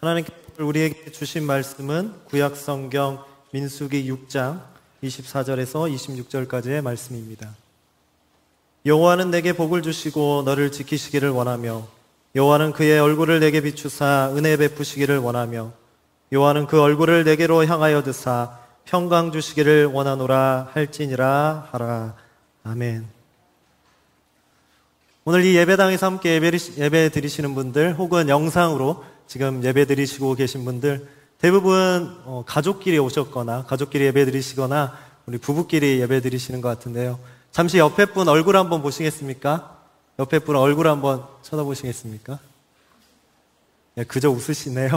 하나님께 우리에게 주신 말씀은 구약 성경 민수기 6장 24절에서 26절까지의 말씀입니다. 여호와는 내게 복을 주시고 너를 지키시기를 원하며 여호와는 그의 얼굴을 내게 비추사 은혜 베푸시기를 원하며 여호와는 그 얼굴을 내게로 향하여 드사 평강 주시기를 원하노라 할지니라 하라. 아멘. 오늘 이 예배당에서 함께 예배 드리시는 분들 혹은 영상으로 지금 예배 드리시고 계신 분들 대부분 어, 가족끼리 오셨거나 가족끼리 예배 드리시거나 우리 부부끼리 예배 드리시는 것 같은데요. 잠시 옆에 분 얼굴 한번 보시겠습니까? 옆에 분 얼굴 한번 쳐다보시겠습니까? 네, 그저 웃으시네요.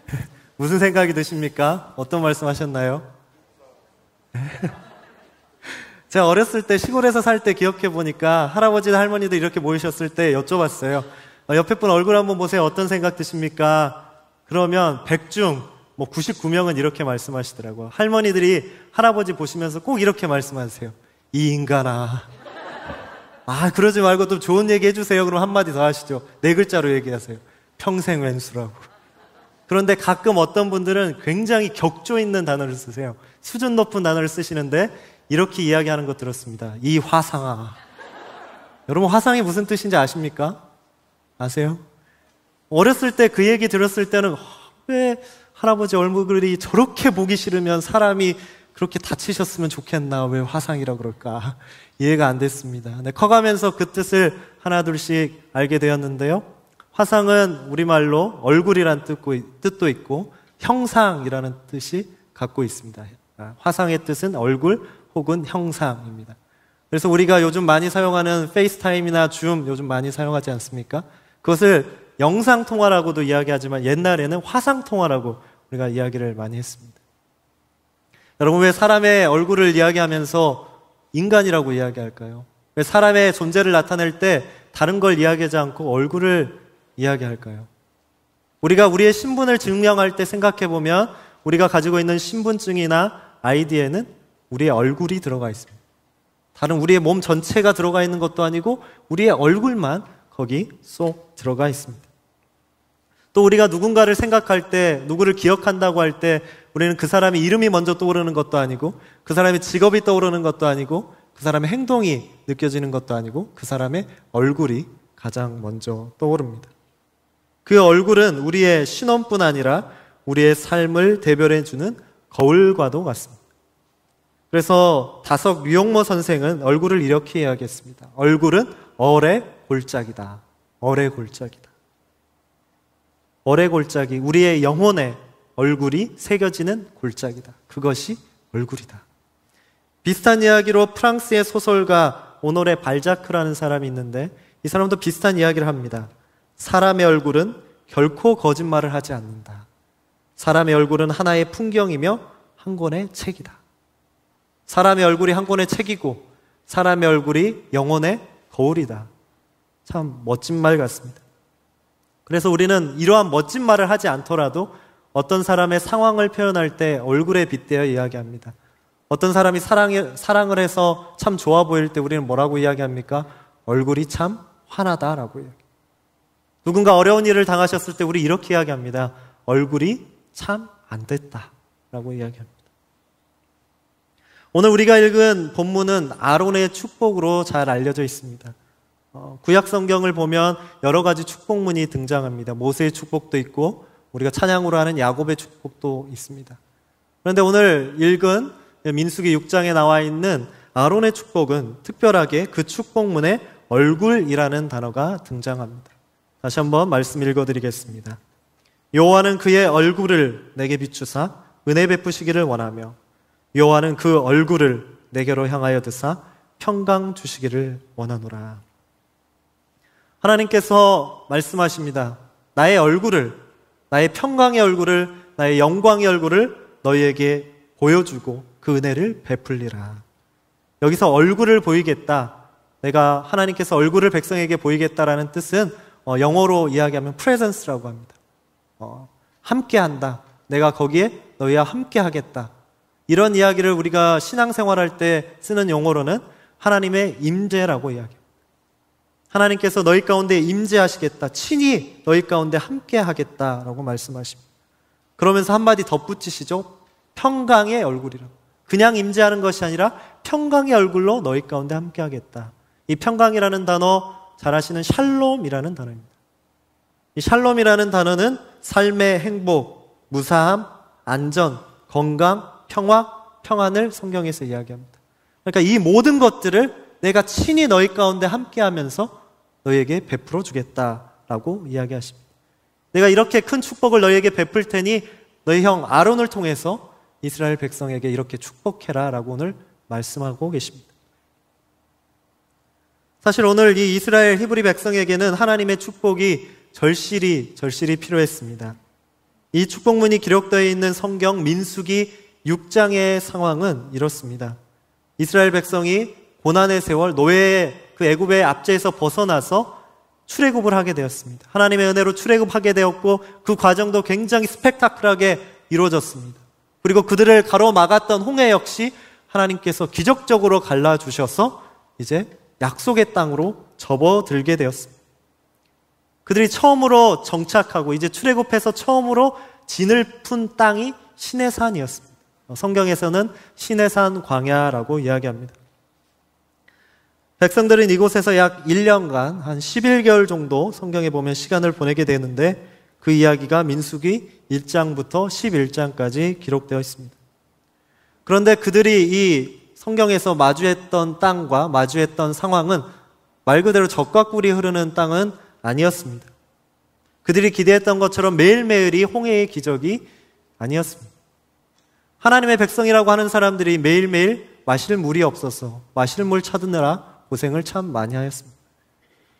무슨 생각이 드십니까? 어떤 말씀 하셨나요? 제가 어렸을 때 시골에서 살 때 기억해 보니까 할아버지 할머니들 이렇게 모이셨을 때 여쭤봤어요. 어, 옆에 분 얼굴 한번 보세요. 어떤 생각 드십니까? 그러면 100중 뭐 99명은 이렇게 말씀하시더라고요. 할머니들이 할아버지 보시면서 꼭 이렇게 말씀하세요. 이 인간아. 아, 그러지 말고 좀 좋은 얘기 해주세요. 그럼 한마디 더 하시죠. 네 글자로 얘기하세요. 평생 왼수라고. 그런데 가끔 어떤 분들은 굉장히 격조 있는 단어를 쓰세요. 수준 높은 단어를 쓰시는데 이렇게 이야기하는 거 들었습니다. 이 화상아. 여러분, 화상이 무슨 뜻인지 아십니까? 아세요? 어렸을 때 그 얘기 들었을 때는 왜 할아버지 얼굴이 저렇게 보기 싫으면 사람이 그렇게 다치셨으면 좋겠나 왜 화상이라 그럴까 이해가 안 됐습니다. 네, 커가면서 그 뜻을 하나둘씩 알게 되었는데요. 화상은 우리말로 얼굴이란 뜻도 있고 형상이라는 뜻이 갖고 있습니다. 아, 화상의 뜻은 얼굴 혹은 형상입니다. 그래서 우리가 요즘 많이 사용하는 페이스타임이나 줌 요즘 많이 사용하지 않습니까? 그것을 영상통화라고도 이야기하지만 옛날에는 화상통화라고 우리가 이야기를 많이 했습니다. 여러분, 왜 사람의 얼굴을 이야기하면서 인간이라고 이야기할까요? 왜 사람의 존재를 나타낼 때 다른 걸 이야기하지 않고 얼굴을 이야기할까요? 우리가 우리의 신분을 증명할 때 생각해 보면 우리가 가지고 있는 신분증이나 아이디에는 우리의 얼굴이 들어가 있습니다. 다른 우리의 몸 전체가 들어가 있는 것도 아니고 우리의 얼굴만 거기 쏙 들어가 있습니다. 또 우리가 누군가를 생각할 때, 누구를 기억한다고 할 때, 우리는 그 사람의 이름이 먼저 떠오르는 것도 아니고, 그 사람의 직업이 떠오르는 것도 아니고, 그 사람의 행동이 느껴지는 것도 아니고, 그 사람의 얼굴이 가장 먼저 떠오릅니다. 그 얼굴은 우리의 신원뿐 아니라 우리의 삶을 대별해주는 거울과도 같습니다. 그래서 다석 류용모 선생은 얼굴을 이렇게 이야기했습니다. 얼굴은 얼의 골짜기다. 얼의 골짜기다. 얼의 골짜기, 우리의 영혼의 얼굴이 새겨지는 골짜기다. 그것이 얼굴이다. 비슷한 이야기로 프랑스의 소설가 오노레 발자크라는 사람이 있는데 이 사람도 비슷한 이야기를 합니다. 사람의 얼굴은 결코 거짓말을 하지 않는다. 사람의 얼굴은 하나의 풍경이며 한 권의 책이다. 사람의 얼굴이 한 권의 책이고 사람의 얼굴이 영혼의 거울이다. 참 멋진 말 같습니다. 그래서 우리는 이러한 멋진 말을 하지 않더라도 어떤 사람의 상황을 표현할 때 얼굴에 빗대어 이야기합니다. 어떤 사람이 사랑을, 사랑을 해서 참 좋아 보일 때 우리는 뭐라고 이야기합니까? 얼굴이 참 환하다라고 이야기. 누군가 어려운 일을 당하셨을 때 우리 이렇게 이야기합니다. 얼굴이 참 안 됐다라고 이야기합니다. 오늘 우리가 읽은 본문은 아론의 축복으로 잘 알려져 있습니다. 어, 구약 성경을 보면 여러 가지 축복문이 등장합니다. 모세의 축복도 있고 우리가 찬양으로 하는 야곱의 축복도 있습니다. 그런데 오늘 읽은 민수기 6장에 나와 있는 아론의 축복은 특별하게 그 축복문에 얼굴이라는 단어가 등장합니다. 다시 한번 말씀 읽어드리겠습니다. 여호와는 그의 얼굴을 내게 비추사 은혜 베푸시기를 원하며 여호와는 그 얼굴을 내게로 향하여 드사 평강 주시기를 원하노라. 하나님께서 말씀하십니다. 나의 얼굴을, 나의 평강의 얼굴을, 나의 영광의 얼굴을 너희에게 보여주고 그 은혜를 베풀리라. 여기서 얼굴을 보이겠다. 내가 하나님께서 얼굴을 백성에게 보이겠다라는 뜻은 어, 영어로 이야기하면 presence라고 합니다. 어, 함께 한다. 내가 거기에 너희와 함께 하겠다. 이런 이야기를 우리가 신앙생활 할 때 쓰는 용어로는 하나님의 임재라고 이야기합니다. 하나님께서 너희 가운데 임재하시겠다. 친히 너희 가운데 함께 하겠다라고 말씀하십니다. 그러면서 한마디 덧붙이시죠. 평강의 얼굴이라고. 그냥 임재하는 것이 아니라 평강의 얼굴로 너희 가운데 함께 하겠다. 이 평강이라는 단어 잘 아시는 샬롬이라는 단어입니다. 이 샬롬이라는 단어는 삶의 행복, 무사함, 안전, 건강, 평화, 평안을 성경에서 이야기합니다. 그러니까 이 모든 것들을 내가 친히 너희 가운데 함께 하면서 너희에게 베풀어 주겠다라고 이야기하십니다. 내가 이렇게 큰 축복을 너희에게 베풀 테니 너희 형 아론을 통해서 이스라엘 백성에게 이렇게 축복해라라고 오늘 말씀하고 계십니다. 사실 오늘 이 이스라엘 히브리 백성에게는 하나님의 축복이 절실히 절실히 필요했습니다. 이 축복문이 기록되어 있는 성경 민수기 6장의 상황은 이렇습니다. 이스라엘 백성이 고난의 세월 노예의 그 애굽의 압제에서 벗어나서 출애굽을 하게 되었습니다. 하나님의 은혜로 출애굽하게 되었고 그 과정도 굉장히 스펙타클하게 이루어졌습니다. 그리고 그들을 가로막았던 홍해 역시 하나님께서 기적적으로 갈라 주셔서 이제 약속의 땅으로 접어들게 되었습니다. 그들이 처음으로 정착하고 이제 출애굽해서 처음으로 진을 푼 땅이 신의 산이었습니다. 성경에서는 신의 산 광야라고 이야기합니다. 백성들은 이곳에서 약 1년간 한 11개월 정도 성경에 보면 시간을 보내게 되는데 그 이야기가 민수기 1장부터 11장까지 기록되어 있습니다. 그런데 그들이 이 성경에서 마주했던 땅과 마주했던 상황은 말 그대로 적과 꿀이 흐르는 땅은 아니었습니다. 그들이 기대했던 것처럼 매일매일이 홍해의 기적이 아니었습니다. 하나님의 백성이라고 하는 사람들이 매일매일 마실 물이 없어서 마실 물 찾느라 고생을 참 많이 하였습니다.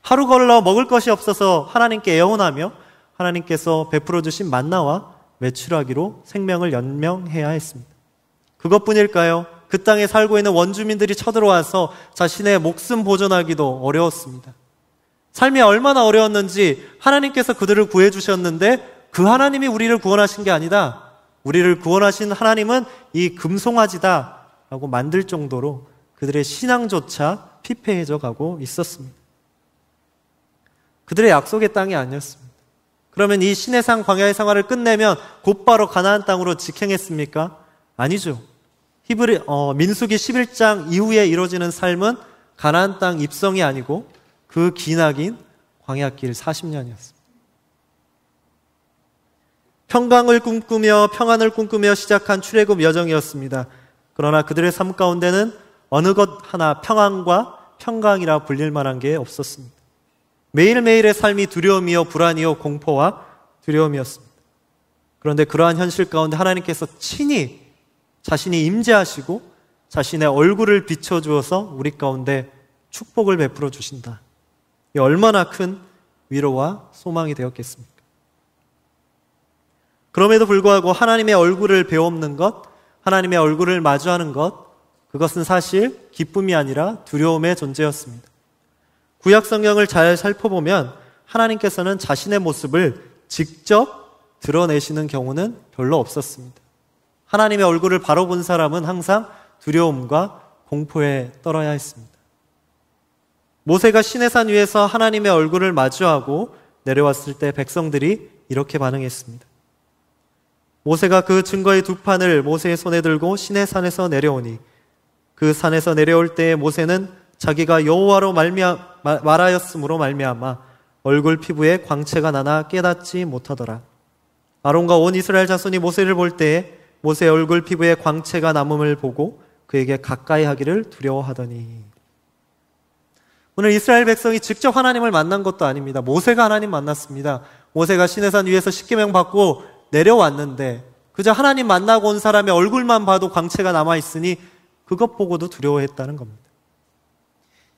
하루 걸러 먹을 것이 없어서 하나님께 애원하며 하나님께서 베풀어 주신 만나와 매출하기로 생명을 연명해야 했습니다. 그것뿐일까요? 그 땅에 살고 있는 원주민들이 쳐들어와서 자신의 목숨 보존하기도 어려웠습니다. 삶이 얼마나 어려웠는지 하나님께서 그들을 구해주셨는데 그 하나님이 우리를 구원하신 게 아니다. 우리를 구원하신 하나님은 이 금송아지다. 라고 만들 정도로 그들의 신앙조차 피폐해져 가고 있었습니다. 그들의 약속의 땅이 아니었습니다. 그러면 이 신의 상 광야의 생활을 끝내면 곧바로 가나안 땅으로 직행했습니까? 아니죠. 히브리 어, 민수기 11장 이후에 이루어지는 삶은 가나안 땅 입성이 아니고 그 기나긴 광야길 40년이었습니다. 평강을 꿈꾸며 평안을 꿈꾸며 시작한 출애굽 여정이었습니다. 그러나 그들의 삶 가운데는 어느 것 하나 평안과 평강이라 불릴 만한 게 없었습니다. 매일매일의 삶이 두려움이요, 불안이요, 공포와 두려움이었습니다. 그런데 그러한 현실 가운데 하나님께서 친히 자신이 임재하시고 자신의 얼굴을 비춰주어서 우리 가운데 축복을 베풀어 주신다. 이 얼마나 큰 위로와 소망이 되었겠습니까? 그럼에도 불구하고 하나님의 얼굴을 배움는 것, 하나님의 얼굴을 마주하는 것, 그것은 사실 기쁨이 아니라 두려움의 존재였습니다. 구약 성경을 잘 살펴보면 하나님께서는 자신의 모습을 직접 드러내시는 경우는 별로 없었습니다. 하나님의 얼굴을 바로 본 사람은 항상 두려움과 공포에 떨어야 했습니다. 모세가 시내산 위에서 하나님의 얼굴을 마주하고 내려왔을 때 백성들이 이렇게 반응했습니다. 모세가 그 증거의 두 판을 모세의 손에 들고 시내산에서 내려오니 그 산에서 내려올 때에 모세는 자기가 여호와로 말미암 말하였으므로 말미암아 얼굴 피부에 광채가 나나 깨닫지 못하더라. 아론과 온 이스라엘 자손이 모세를 볼 때에 모세 얼굴 피부에 광채가 남음을 보고 그에게 가까이 하기를 두려워하더니 오늘 이스라엘 백성이 직접 하나님을 만난 것도 아닙니다. 모세가 하나님 만났습니다. 모세가 시내산 위에서 십계명 받고 내려왔는데 그저 하나님 만나고 온 사람의 얼굴만 봐도 광채가 남아 있으니 그것 보고도 두려워했다는 겁니다.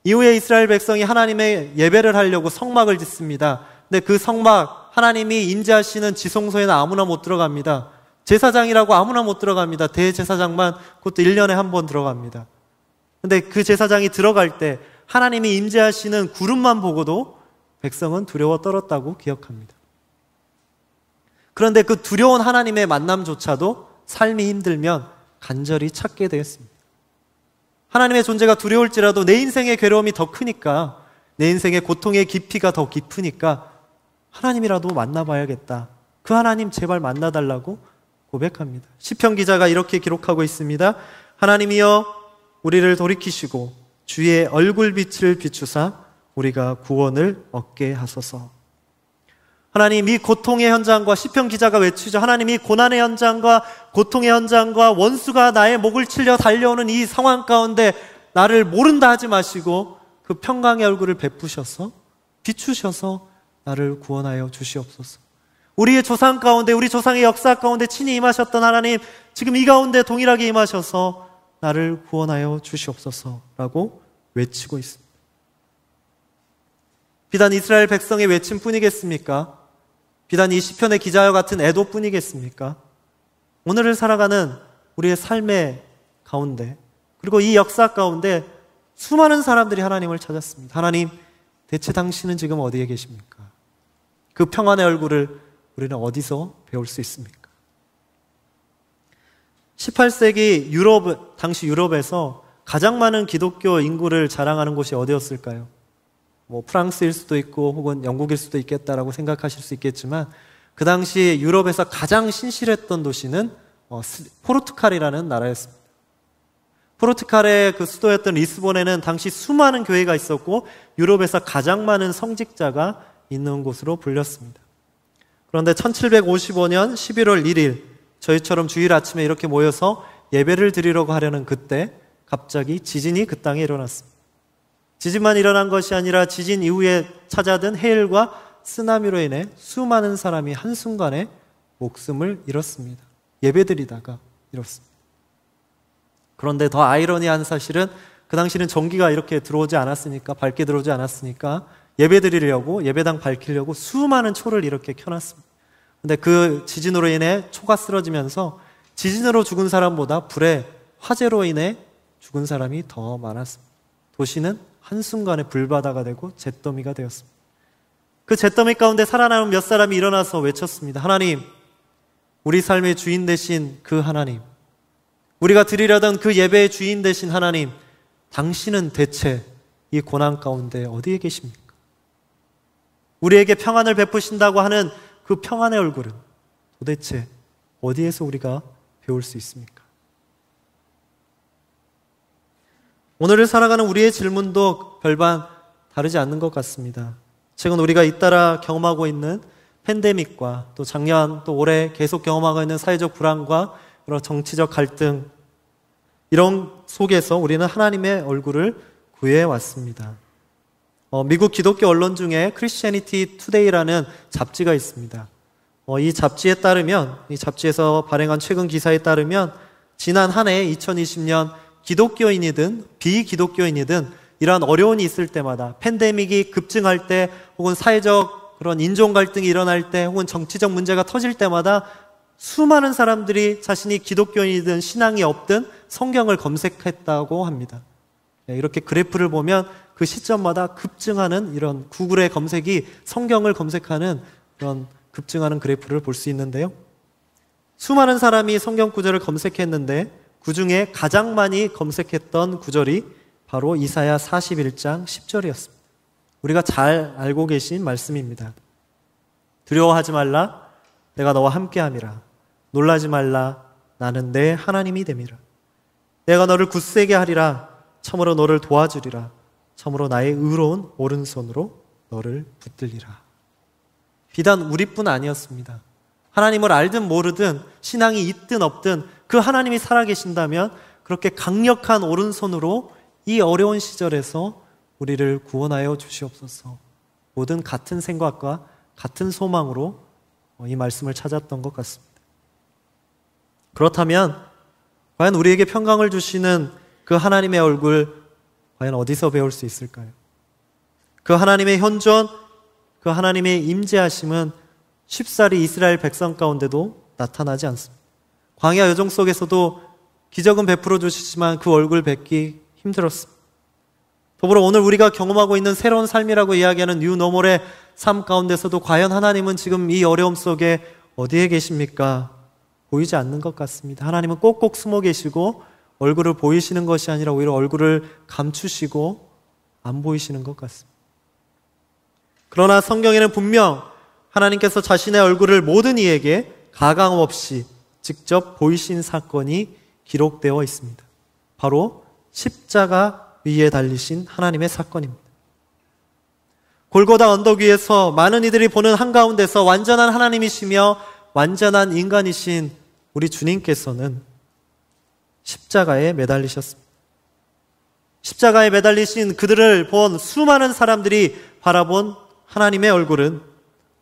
이후에 이스라엘 백성이 하나님의 예배를 하려고 성막을 짓습니다. 근데 그 성막 하나님이 임재하시는 지성소에는 아무나 못 들어갑니다. 제사장이라고 아무나 못 들어갑니다. 대제사장만 그것도 1년에 한 번 들어갑니다. 근데 그 제사장이 들어갈 때 하나님이 임재하시는 구름만 보고도 백성은 두려워 떨었다고 기억합니다. 그런데 그 두려운 하나님의 만남조차도 삶이 힘들면 간절히 찾게 되었습니다. 하나님의 존재가 두려울지라도 내 인생의 괴로움이 더 크니까 내 인생의 고통의 깊이가 더 깊으니까 하나님이라도 만나봐야겠다. 그 하나님 제발 만나달라고 고백합니다. 시편 기자가 이렇게 기록하고 있습니다. 하나님이여 우리를 돌이키시고 주의 얼굴 빛을 비추사 우리가 구원을 얻게 하소서. 하나님 이 고통의 현장과 시편 기자가 외치죠. 하나님 이 고난의 현장과 고통의 현장과 원수가 나의 목을 칠려 달려오는 이 상황 가운데 나를 모른다 하지 마시고 그 평강의 얼굴을 베푸셔서 비추셔서 나를 구원하여 주시옵소서. 우리의 조상 가운데 우리 조상의 역사 가운데 친히 임하셨던 하나님 지금 이 가운데 동일하게 임하셔서 나를 구원하여 주시옵소서라고 외치고 있습니다. 비단 이스라엘 백성의 외침뿐이겠습니까? 비단 이 시편의 기자와 같은 애도뿐이겠습니까? 오늘을 살아가는 우리의 삶의 가운데 그리고 이 역사 가운데 수많은 사람들이 하나님을 찾았습니다. 하나님, 대체 당신은 지금 어디에 계십니까? 그 평안의 얼굴을 우리는 어디서 배울 수 있습니까? 18세기 유럽, 당시 유럽에서 가장 많은 기독교 인구를 자랑하는 곳이 어디였을까요? 뭐 프랑스일 수도 있고 혹은 영국일 수도 있겠다라고 생각하실 수 있겠지만 그 당시 유럽에서 가장 신실했던 도시는 어, 포르투갈이라는 나라였습니다. 포르투갈의 그 수도였던 리스본에는 당시 수많은 교회가 있었고 유럽에서 가장 많은 성직자가 있는 곳으로 불렸습니다. 그런데 1755년 11월 1일 저희처럼 주일 아침에 이렇게 모여서 예배를 드리려고 하려는 그때 갑자기 지진이 그 땅에 일어났습니다. 지진만 일어난 것이 아니라 지진 이후에 찾아든 해일과 쓰나미로 인해 수많은 사람이 한순간에 목숨을 잃었습니다. 예배 드리다가 잃었습니다. 그런데 더 아이러니한 사실은 그 당시는 전기가 이렇게 들어오지 않았으니까 밝게 들어오지 않았으니까 예배 드리려고 예배당 밝히려고 수많은 초를 이렇게 켜놨습니다. 근데 그 지진으로 인해 초가 쓰러지면서 지진으로 죽은 사람보다 불에 화재로 인해 죽은 사람이 더 많았습니다. 도시는 한순간에 불바다가 되고 잿더미가 되었습니다. 그 잿더미 가운데 살아남은 몇 사람이 일어나서 외쳤습니다. 하나님, 우리 삶의 주인 되신 그 하나님, 우리가 드리려던 그 예배의 주인 되신 하나님, 당신은 대체 이 고난 가운데 어디에 계십니까? 우리에게 평안을 베푸신다고 하는 그 평안의 얼굴은 도대체 어디에서 우리가 배울 수 있습니까? 오늘을 살아가는 우리의 질문도 별반 다르지 않는 것 같습니다. 최근 우리가 잇따라 경험하고 있는 팬데믹과 또 작년 또 올해 계속 경험하고 있는 사회적 불안과 여러 정치적 갈등 이런 속에서 우리는 하나님의 얼굴을 구해 왔습니다. 어, 미국 기독교 언론 중에 Christianity Today라는 잡지가 있습니다. 어, 이 잡지에 따르면 이 잡지에서 발행한 최근 기사에 따르면 지난 한 해 2020년 기독교인이든 비기독교인이든 이러한 어려움이 있을 때마다 팬데믹이 급증할 때 혹은 사회적 그런 인종 갈등이 일어날 때 혹은 정치적 문제가 터질 때마다 수많은 사람들이 자신이 기독교인이든 신앙이 없든 성경을 검색했다고 합니다. 네, 이렇게 그래프를 보면 그 시점마다 급증하는 이런 구글의 검색이 성경을 검색하는 그런 급증하는 그래프를 볼 수 있는데요. 수많은 사람이 성경 구절을 검색했는데 그 중에 가장 많이 검색했던 구절이 바로 이사야 41장 10절이었습니다. 우리가 잘 알고 계신 말씀입니다. 두려워하지 말라. 내가 너와 함께함이라. 놀라지 말라. 나는 내 하나님이 됨이라. 내가 너를 굳세게 하리라. 참으로 너를 도와주리라. 참으로 나의 의로운 오른손으로 너를 붙들리라. 비단 우리뿐 아니었습니다. 하나님을 알든 모르든 신앙이 있든 없든 그 하나님이 살아계신다면 그렇게 강력한 오른손으로 이 어려운 시절에서 우리를 구원하여 주시옵소서. 모든 같은 생각과 같은 소망으로 이 말씀을 찾았던 것 같습니다. 그렇다면 과연 우리에게 평강을 주시는 그 하나님의 얼굴 과연 어디서 배울 수 있을까요? 그 하나님의 현존, 그 하나님의 임재하심은 쉽사리 이스라엘 백성 가운데도 나타나지 않습니다. 광야 여정 속에서도 기적은 베풀어 주시지만 그 얼굴 뵙기 힘들었습니다. 더불어 오늘 우리가 경험하고 있는 새로운 삶이라고 이야기하는 뉴 노멀의 삶 가운데서도 과연 하나님은 지금 이 어려움 속에 어디에 계십니까? 보이지 않는 것 같습니다. 하나님은 꼭꼭 숨어 계시고 얼굴을 보이시는 것이 아니라 오히려 얼굴을 감추시고 안 보이시는 것 같습니다. 그러나 성경에는 분명 하나님께서 자신의 얼굴을 모든 이에게 가감 없이 직접 보이신 사건이 기록되어 있습니다. 바로 십자가 위에 달리신 하나님의 사건입니다. 골고다 언덕 위에서 많은 이들이 보는 한가운데서 완전한 하나님이시며 완전한 인간이신 우리 주님께서는 십자가에 매달리셨습니다. 십자가에 매달리신 그들을 본 수많은 사람들이 바라본 하나님의 얼굴은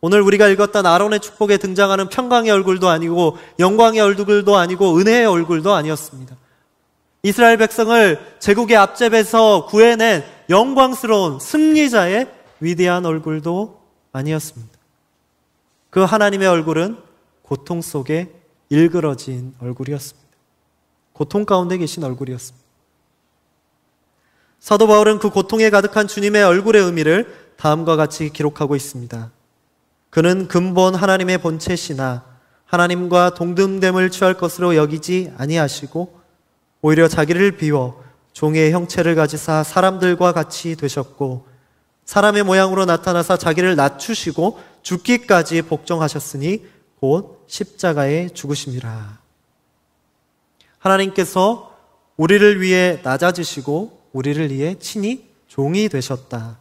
오늘 우리가 읽었던 아론의 축복에 등장하는 평강의 얼굴도 아니고 영광의 얼굴도 아니고 은혜의 얼굴도 아니었습니다. 이스라엘 백성을 제국의 앞잽에서 구해낸 영광스러운 승리자의 위대한 얼굴도 아니었습니다. 그 하나님의 얼굴은 고통 속에 일그러진 얼굴이었습니다. 고통 가운데 계신 얼굴이었습니다. 사도 바울은 그 고통에 가득한 주님의 얼굴의 의미를 다음과 같이 기록하고 있습니다. 그는 근본 하나님의 본체시나 하나님과 동등됨을 취할 것으로 여기지 아니하시고 오히려 자기를 비워 종의 형체를 가지사 사람들과 같이 되셨고 사람의 모양으로 나타나사 자기를 낮추시고 죽기까지 복종하셨으니 곧 십자가에 죽으심이라. 하나님께서 우리를 위해 낮아지시고 우리를 위해 친히 종이 되셨다.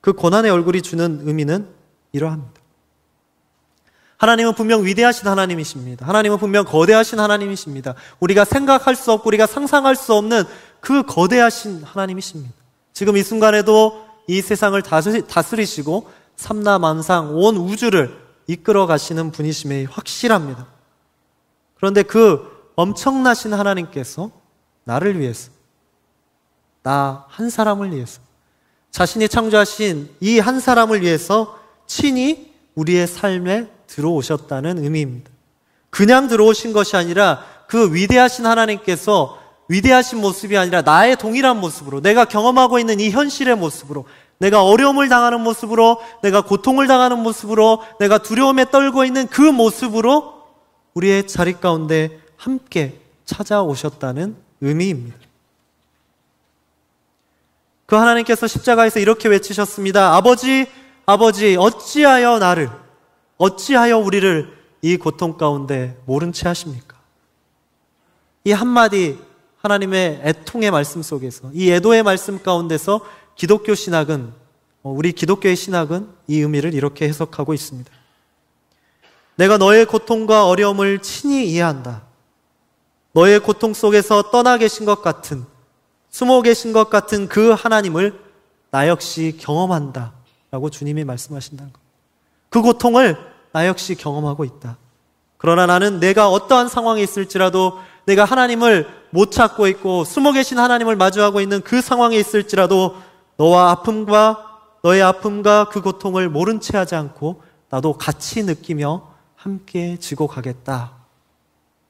그 고난의 얼굴이 주는 의미는 이러합니다. 하나님은 분명 위대하신 하나님이십니다. 하나님은 분명 거대하신 하나님이십니다. 우리가 생각할 수 없고 우리가 상상할 수 없는 그 거대하신 하나님이십니다. 지금 이 순간에도 이 세상을 다스리시고 삼라만상 온 우주를 이끌어 가시는 분이심에 확실합니다. 그런데 그 엄청나신 하나님께서 나를 위해서 나 한 사람을 위해서 자신이 창조하신 이 한 사람을 위해서 친히 우리의 삶에 들어오셨다는 의미입니다. 그냥 들어오신 것이 아니라 그 위대하신 하나님께서 위대하신 모습이 아니라 나의 동일한 모습으로 내가 경험하고 있는 이 현실의 모습으로 내가 어려움을 당하는 모습으로 내가 고통을 당하는 모습으로 내가 두려움에 떨고 있는 그 모습으로 우리의 자리 가운데 함께 찾아오셨다는 의미입니다. 그 하나님께서 십자가에서 이렇게 외치셨습니다. 아버지, 아버지, 어찌하여 나를, 어찌하여 우리를 이 고통 가운데 모른 채 하십니까? 이 한마디 하나님의 애통의 말씀 속에서, 이 애도의 말씀 가운데서 기독교 신학은, 어, 우리 기독교의 신학은 이 의미를 이렇게 해석하고 있습니다. 내가 너의 고통과 어려움을 친히 이해한다. 너의 고통 속에서 떠나 계신 것 같은, 숨어 계신 것 같은 그 하나님을 나 역시 경험한다. 라고 주님이 말씀하신다는 것. 그 고통을 나 역시 경험하고 있다. 그러나 나는 내가 어떠한 상황에 있을지라도 내가 하나님을 못 찾고 있고 숨어 계신 하나님을 마주하고 있는 그 상황에 있을지라도 너와 아픔과 너의 아픔과 그 고통을 모른 채 하지 않고 나도 같이 느끼며 함께 지고 가겠다.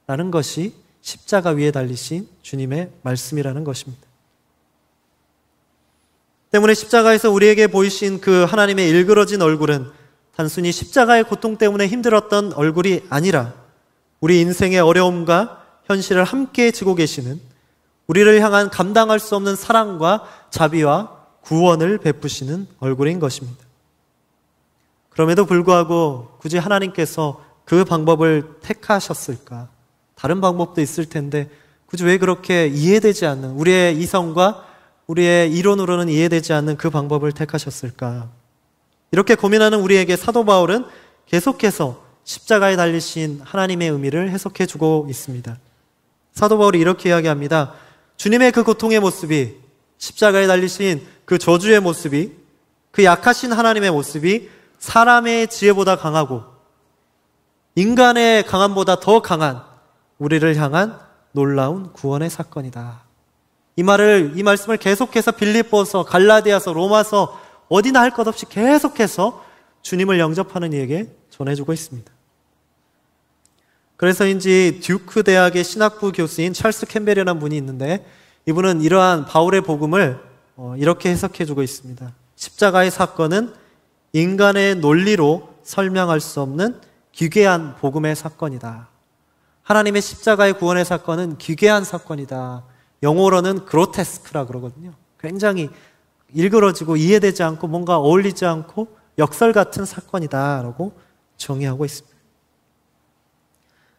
라는 것이 십자가 위에 달리신 주님의 말씀이라는 것입니다. 때문에 십자가에서 우리에게 보이신 그 하나님의 일그러진 얼굴은 단순히 십자가의 고통 때문에 힘들었던 얼굴이 아니라 우리 인생의 어려움과 현실을 함께 지고 계시는 우리를 향한 감당할 수 없는 사랑과 자비와 구원을 베푸시는 얼굴인 것입니다. 그럼에도 불구하고 굳이 하나님께서 그 방법을 택하셨을까? 다른 방법도 있을 텐데 굳이 왜 그렇게 이해되지 않는 우리의 이성과 우리의 이론으로는 이해되지 않는 그 방법을 택하셨을까? 이렇게 고민하는 우리에게 사도 바울은 계속해서 십자가에 달리신 하나님의 의미를 해석해 주고 있습니다. 사도 바울이 이렇게 이야기합니다. 주님의 그 고통의 모습이 십자가에 달리신 그 저주의 모습이 그 약하신 하나님의 모습이 사람의 지혜보다 강하고 인간의 강함보다 더 강한 우리를 향한 놀라운 구원의 사건이다. 이 말을 이 말씀을 계속해서 빌립보서, 갈라디아서, 로마서 어디나 할 것 없이 계속해서 주님을 영접하는 이에게 전해주고 있습니다. 그래서인지 듀크 대학의 신학부 교수인 찰스 캠벨이라는 분이 있는데 이분은 이러한 바울의 복음을 어, 이렇게 해석해주고 있습니다. 십자가의 사건은 인간의 논리로 설명할 수 없는 기괴한 복음의 사건이다. 하나님의 십자가의 구원의 사건은 기괴한 사건이다. 영어로는 그로테스크라 그러거든요. 굉장히 일그러지고 이해되지 않고 뭔가 어울리지 않고 역설 같은 사건이다라고 정의하고 있습니다.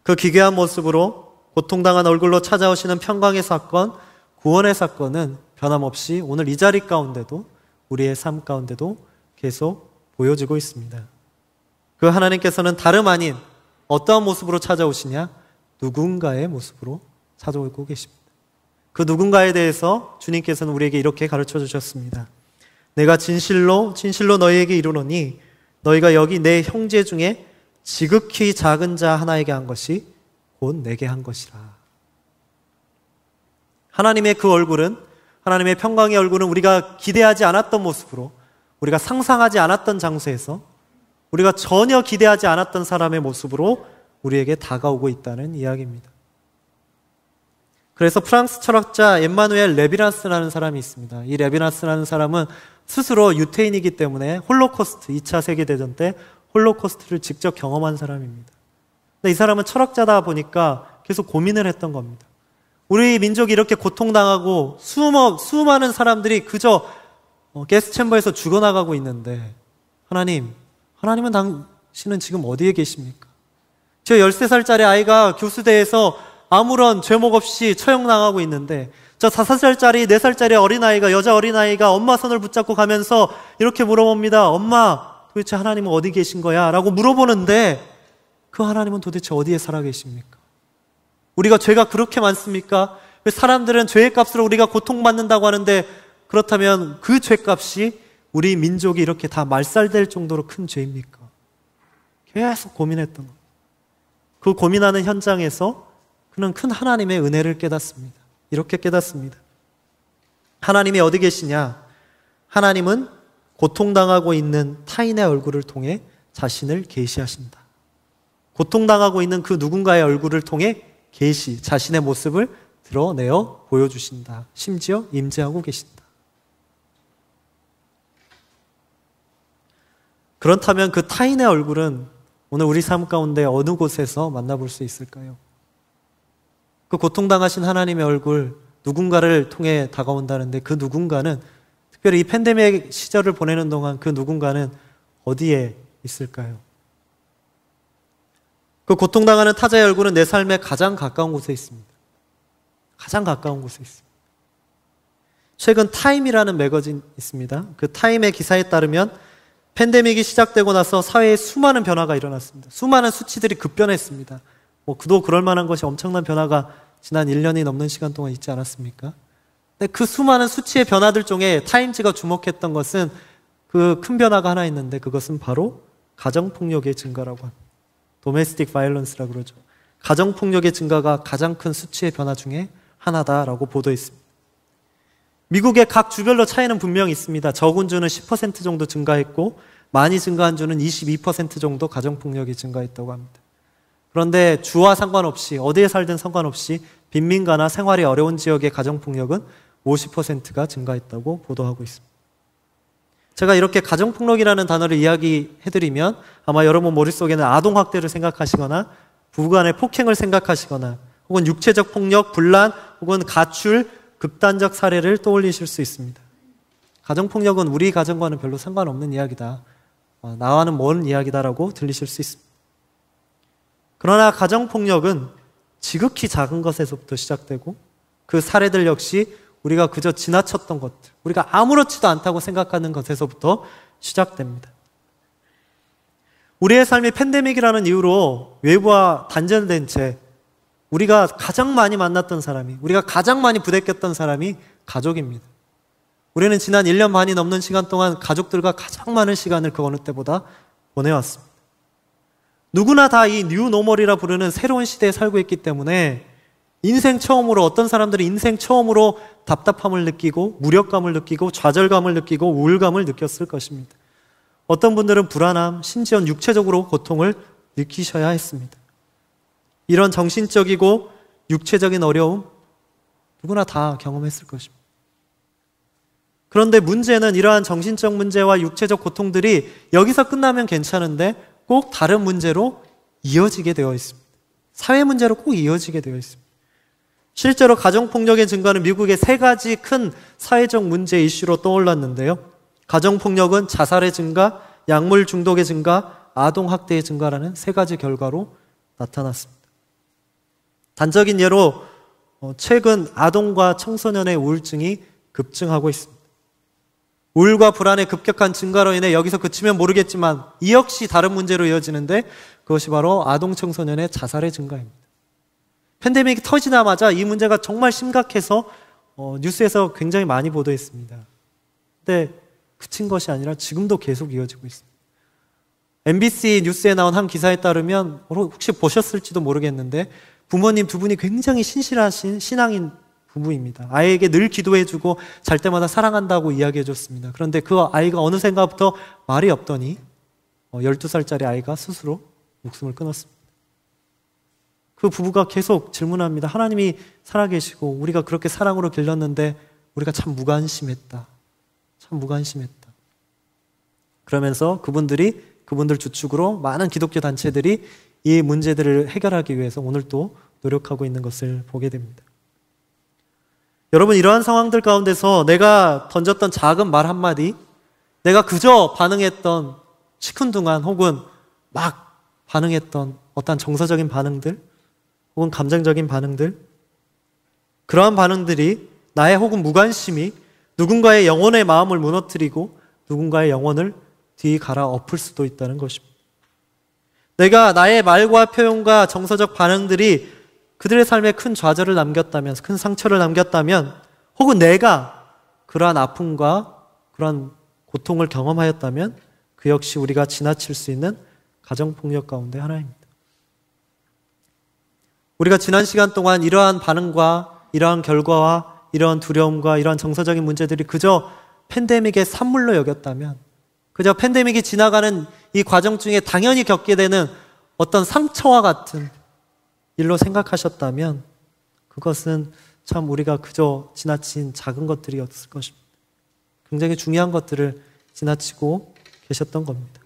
그 기괴한 모습으로 고통당한 얼굴로 찾아오시는 평강의 사건, 구원의 사건은 변함없이 오늘 이 자리 가운데도 우리의 삶 가운데도 계속 보여지고 있습니다. 그 하나님께서는 다름 아닌 어떠한 모습으로 찾아오시냐? 누군가의 모습으로 찾아오고 계십니다. 그 누군가에 대해서 주님께서는 우리에게 이렇게 가르쳐 주셨습니다. 내가 진실로 진실로 너희에게 이르노니 너희가 여기 내 형제 중에 지극히 작은 자 하나에게 한 것이 곧 내게 한 것이라. 하나님의 그 얼굴은 하나님의 평강의 얼굴은 우리가 기대하지 않았던 모습으로 우리가 상상하지 않았던 장소에서 우리가 전혀 기대하지 않았던 사람의 모습으로 우리에게 다가오고 있다는 이야기입니다. 그래서 프랑스 철학자 엠마누엘 레비나스라는 사람이 있습니다. 이 레비나스라는 사람은 스스로 유태인이기 때문에 홀로코스트, 2차 세계대전 때 홀로코스트를 직접 경험한 사람입니다. 근데 이 사람은 철학자다 보니까 계속 고민을 했던 겁니다. 우리 민족이 이렇게 고통당하고 수많은, 수많은 사람들이 그저 어, 게스 챔버에서 죽어나가고 있는데 하나님, 하나님은 당신은 지금 어디에 계십니까? 제 13살짜리 아이가 교수대에서 아무런 죄목 없이 처형당하고 있는데 저 5살짜리, 4살짜리 어린아이가, 여자 어린아이가 엄마 손을 붙잡고 가면서 이렇게 물어봅니다. 엄마, 도대체 하나님은 어디 계신 거야? 라고 물어보는데 그 하나님은 도대체 어디에 살아 계십니까? 우리가 죄가 그렇게 많습니까? 사람들은 죄의 값으로 우리가 고통받는다고 하는데 그렇다면 그 죄값이 우리 민족이 이렇게 다 말살될 정도로 큰 죄입니까? 계속 고민했던 겁니다. 그 고민하는 현장에서 그는 큰 하나님의 은혜를 깨닫습니다. 이렇게 깨닫습니다. 하나님이 어디 계시냐? 하나님은 고통당하고 있는 타인의 얼굴을 통해 자신을 계시하신다. 고통당하고 있는 그 누군가의 얼굴을 통해 계시, 자신의 모습을 드러내어 보여주신다. 심지어 임재하고 계신다. 그렇다면 그 타인의 얼굴은 오늘 우리 삶 가운데 어느 곳에서 만나볼 수 있을까요? 그 고통당하신 하나님의 얼굴, 누군가를 통해 다가온다는데 그 누군가는 특별히 이 팬데믹 시절을 보내는 동안 그 누군가는 어디에 있을까요? 그 고통당하는 타자의 얼굴은 내 삶에 가장 가까운 곳에 있습니다. 가장 가까운 곳에 있습니다. 최근 타임이라는 매거진 있습니다. 그 타임의 기사에 따르면 팬데믹이 시작되고 나서 사회에 수많은 변화가 일어났습니다. 수많은 수치들이 급변했습니다. 뭐 그도 그럴 만한 것이 엄청난 변화가 지난 1년이 넘는 시간 동안 있지 않았습니까? 근데 그 수많은 수치의 변화들 중에 타임즈가 주목했던 것은 그 큰 변화가 하나 있는데 그것은 바로 가정폭력의 증가라고 합니다. 도메스틱 바이런스라고 그러죠. 가정폭력의 증가가 가장 큰 수치의 변화 중에 하나다라고 보도했습니다. 미국의 각 주별로 차이는 분명히 있습니다. 적은 주는 10% 정도 증가했고 많이 증가한 주는 22% 정도 가정폭력이 증가했다고 합니다. 그런데 주와 상관없이 어디에 살든 상관없이 빈민가나 생활이 어려운 지역의 가정폭력은 50%가 증가했다고 보도하고 있습니다. 제가 이렇게 가정폭력이라는 단어를 이야기해드리면 아마 여러분 머릿속에는 아동학대를 생각하시거나 부부간의 폭행을 생각하시거나 혹은 육체적 폭력, 분란 혹은 가출, 극단적 사례를 떠올리실 수 있습니다. 가정폭력은 우리 가정과는 별로 상관없는 이야기다. 어, 나와는 먼 이야기다라고 들리실 수 있습니다. 그러나 가정폭력은 지극히 작은 것에서부터 시작되고 그 사례들 역시 우리가 그저 지나쳤던 것들, 우리가 아무렇지도 않다고 생각하는 것에서부터 시작됩니다. 우리의 삶이 팬데믹이라는 이유로 외부와 단절된 채 우리가 가장 많이 만났던 사람이, 우리가 가장 많이 부대꼈던 사람이 가족입니다. 우리는 지난 1년 반이 넘는 시간 동안 가족들과 가장 많은 시간을 그 어느 때보다 보내왔습니다. 누구나 다 이 뉴노멀이라 부르는 새로운 시대에 살고 있기 때문에 인생 처음으로 어떤 사람들이 인생 처음으로 답답함을 느끼고 무력감을 느끼고 좌절감을 느끼고 우울감을 느꼈을 것입니다. 어떤 분들은 불안함, 심지어 육체적으로 고통을 느끼셔야 했습니다. 이런 정신적이고 육체적인 어려움 누구나 다 경험했을 것입니다. 그런데 문제는 이러한 정신적 문제와 육체적 고통들이 여기서 끝나면 괜찮은데 꼭 다른 문제로 이어지게 되어 있습니다. 사회 문제로 꼭 이어지게 되어 있습니다. 실제로 가정폭력의 증가는 미국의 세 가지 큰 사회적 문제 이슈로 떠올랐는데요. 가정폭력은 자살의 증가, 약물 중독의 증가, 아동학대의 증가라는 세 가지 결과로 나타났습니다. 단적인 예로 어, 최근 아동과 청소년의 우울증이 급증하고 있습니다. 우울과 불안의 급격한 증가로 인해 여기서 그치면 모르겠지만 이 역시 다른 문제로 이어지는데 그것이 바로 아동 청소년의 자살의 증가입니다. 팬데믹이 터지자마자 이 문제가 정말 심각해서 어, 뉴스에서 굉장히 많이 보도했습니다. 근데 그친 것이 아니라 지금도 계속 이어지고 있습니다. MBC 뉴스에 나온 한 기사에 따르면 혹시 보셨을지도 모르겠는데 부모님 두 분이 굉장히 신실하신 신앙인 부부입니다. 아이에게 늘 기도해주고 잘 때마다 사랑한다고 이야기해줬습니다. 그런데 그 아이가 어느샌가부터 말이 없더니 12살짜리 어, 아이가 스스로 목숨을 끊었습니다. 그 부부가 계속 질문합니다. 하나님이 살아계시고 우리가 그렇게 사랑으로 길렀는데 우리가 참 무관심했다. 참 무관심했다. 그러면서 그분들이 그분들 주축으로 많은 기독교 단체들이 이 문제들을 해결하기 위해서 오늘 또 노력하고 있는 것을 보게 됩니다. 여러분, 이러한 상황들 가운데서 내가 던졌던 작은 말 한마디, 내가 그저 반응했던 시큰둥한 혹은 막 반응했던 어떤 정서적인 반응들, 혹은 감정적인 반응들, 그러한 반응들이 나의 혹은 무관심이 누군가의 영혼의 마음을 무너뜨리고 누군가의 영혼을 뒤 갈아 엎을 수도 있다는 것입니다. 내가 나의 말과 표현과 정서적 반응들이 그들의 삶에 큰 좌절을 남겼다면, 큰 상처를 남겼다면, 혹은 내가 그러한 아픔과 그러한 고통을 경험하였다면, 그 역시 우리가 지나칠 수 있는 가정폭력 가운데 하나입니다. 우리가 지난 시간 동안 이러한 반응과 이러한 결과와 이러한 두려움과 이러한 정서적인 문제들이 그저 팬데믹의 산물로 여겼다면, 그저 팬데믹이 지나가는 이 과정 중에 당연히 겪게 되는 어떤 상처와 같은 일로 생각하셨다면 그것은 참 우리가 그저 지나친 작은 것들이었을 것입니다. 굉장히 중요한 것들을 지나치고 계셨던 겁니다.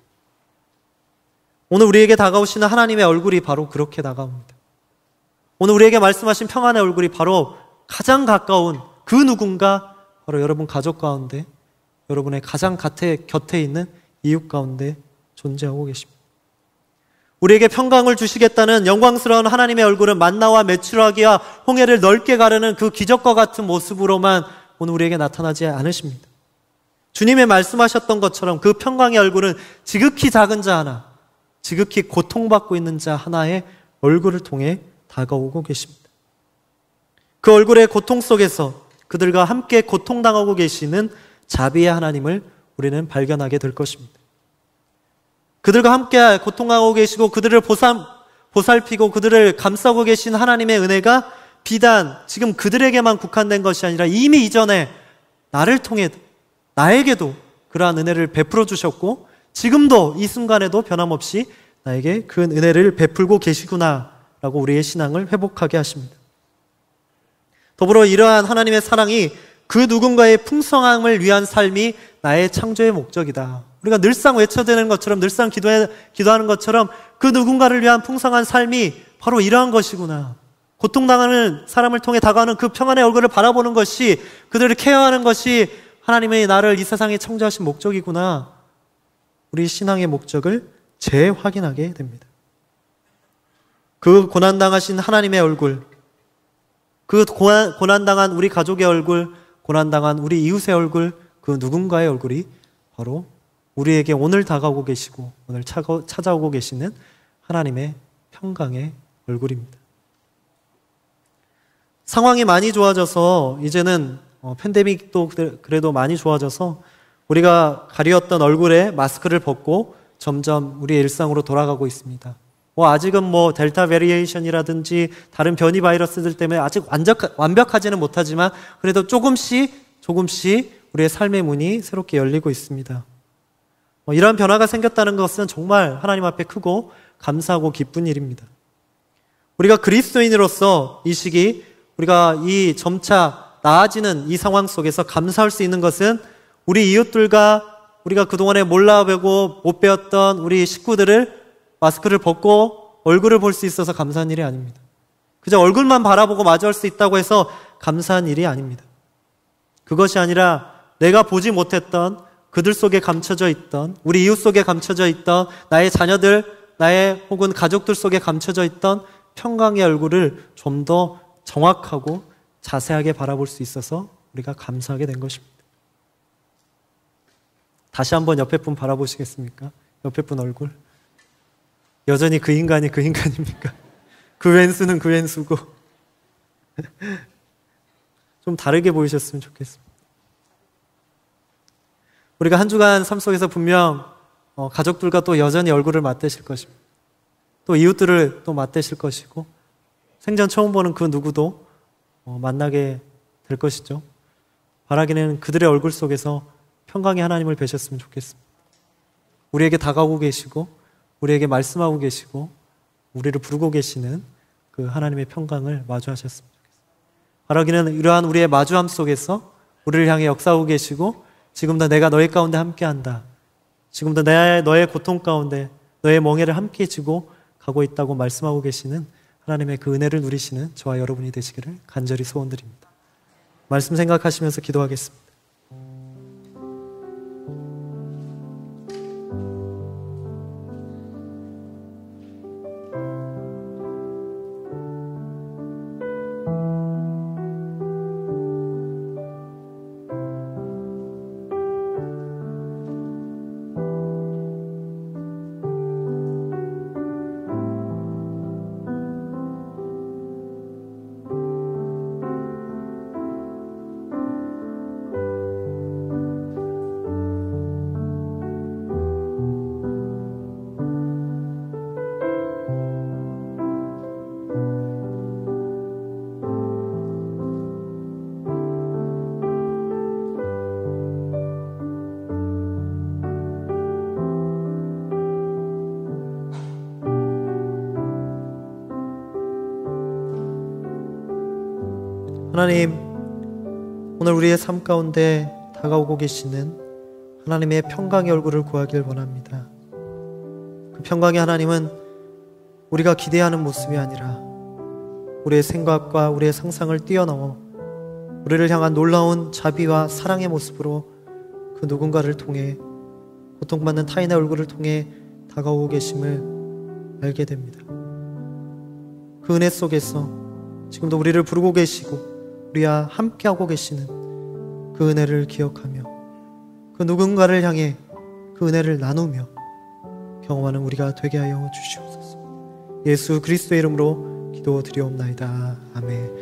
오늘 우리에게 다가오시는 하나님의 얼굴이 바로 그렇게 다가옵니다. 오늘 우리에게 말씀하신 평안의 얼굴이 바로 가장 가까운 그 누군가 바로 여러분 가족 가운데 여러분의 가장 곁에, 있는 이웃 가운데 존재하고 계십니다. 우리에게 평강을 주시겠다는 영광스러운 하나님의 얼굴은 만나와 메추라기와 홍해를 넓게 가르는 그 기적과 같은 모습으로만 오늘 우리에게 나타나지 않으십니다. 주님의 말씀하셨던 것처럼 그 평강의 얼굴은 지극히 작은 자 하나, 지극히 고통받고 있는 자 하나의 얼굴을 통해 다가오고 계십니다. 그 얼굴의 고통 속에서 그들과 함께 고통당하고 계시는 자비의 하나님을 우리는 발견하게 될 것입니다. 그들과 함께 고통하고 계시고 그들을 보살, 보살피고 그들을 감싸고 계신 하나님의 은혜가 비단 지금 그들에게만 국한된 것이 아니라 이미 이전에 나를 통해 나에게도 그러한 은혜를 베풀어 주셨고 지금도 이 순간에도 변함없이 나에게 그 은혜를 베풀고 계시구나라고 우리의 신앙을 회복하게 하십니다. 더불어 이러한 하나님의 사랑이 그 누군가의 풍성함을 위한 삶이 나의 창조의 목적이다. 우리가 늘상 외쳐대는 것처럼 늘상 기도해, 기도하는 것처럼 그 누군가를 위한 풍성한 삶이 바로 이러한 것이구나. 고통당하는 사람을 통해 다가오는 그 평안의 얼굴을 바라보는 것이 그들을 케어하는 것이 하나님의 나를 이 세상에 창조하신 목적이구나. 우리 신앙의 목적을 재확인하게 됩니다. 그 고난당하신 하나님의 얼굴, 그 고난, 고난당한 우리 가족의 얼굴, 고난당한 우리 이웃의 얼굴, 그 누군가의 얼굴이 바로 우리에게 오늘 다가오고 계시고 오늘 찾아오고 계시는 하나님의 평강의 얼굴입니다. 상황이 많이 좋아져서 이제는 어, 팬데믹도 그래도 많이 좋아져서 우리가 가리었던 얼굴에 마스크를 벗고 점점 우리의 일상으로 돌아가고 있습니다. 뭐 아직은 뭐 델타 variation이라든지 다른 변이 바이러스들 때문에 아직 완벽, 완벽하지는 못하지만 그래도 조금씩 조금씩 우리의 삶의 문이 새롭게 열리고 있습니다. 뭐 이러한 변화가 생겼다는 것은 정말 하나님 앞에 크고 감사하고 기쁜 일입니다. 우리가 그리스도인으로서 이 시기 우리가 이 점차 나아지는 이 상황 속에서 감사할 수 있는 것은 우리 이웃들과 우리가 그동안에 몰라보고 못 배웠던 우리 식구들을 마스크를 벗고 얼굴을 볼 수 있어서 감사한 일이 아닙니다. 그저 얼굴만 바라보고 마주할 수 있다고 해서 감사한 일이 아닙니다. 그것이 아니라 내가 보지 못했던 그들 속에 감춰져 있던 우리 이웃 속에 감춰져 있던 나의 자녀들, 나의 혹은 가족들 속에 감춰져 있던 평강의 얼굴을 좀 더 정확하고 자세하게 바라볼 수 있어서 우리가 감사하게 된 것입니다. 다시 한번 옆에 분 바라보시겠습니까? 옆에 분 얼굴. 여전히 그 인간이 그 인간입니까? 그 왼수는 그 왼수고. 좀 다르게 보이셨으면 좋겠습니다. 우리가 한 주간 삶 속에서 분명 어, 가족들과 또 여전히 얼굴을 맞대실 것입니다. 또 이웃들을 또 맞대실 것이고 생전 처음 보는 그 누구도 어, 만나게 될 것이죠. 바라기는 그들의 얼굴 속에서 평강의 하나님을 뵈셨으면 좋겠습니다. 우리에게 다가오고 계시고 우리에게 말씀하고 계시고 우리를 부르고 계시는 그 하나님의 평강을 마주하셨으면 좋겠습니다. 바라기는 이러한 우리의 마주함 속에서 우리를 향해 역사하고 계시고 지금도 내가 너희 가운데 함께한다. 지금도 내, 너의 고통 가운데 너의 멍해를 함께 지고 가고 있다고 말씀하고 계시는 하나님의 그 은혜를 누리시는 저와 여러분이 되시기를 간절히 소원드립니다. 말씀 생각하시면서 기도하겠습니다. 하나님, 오늘 우리의 삶 가운데 다가오고 계시는 하나님의 평강의 얼굴을 구하길 원합니다. 그 평강의 하나님은 우리가 기대하는 모습이 아니라 우리의 생각과 우리의 상상을 뛰어넘어 우리를 향한 놀라운 자비와 사랑의 모습으로 그 누군가를 통해 고통받는 타인의 얼굴을 통해 다가오고 계심을 알게 됩니다. 그 은혜 속에서 지금도 우리를 부르고 계시고 우리와 함께하고 계시는 그 은혜를 기억하며 그 누군가를 향해 그 은혜를 나누며 경험하는 우리가 되게 하여 주시옵소서. 예수 그리스도의 이름으로 기도드리옵나이다. 아멘.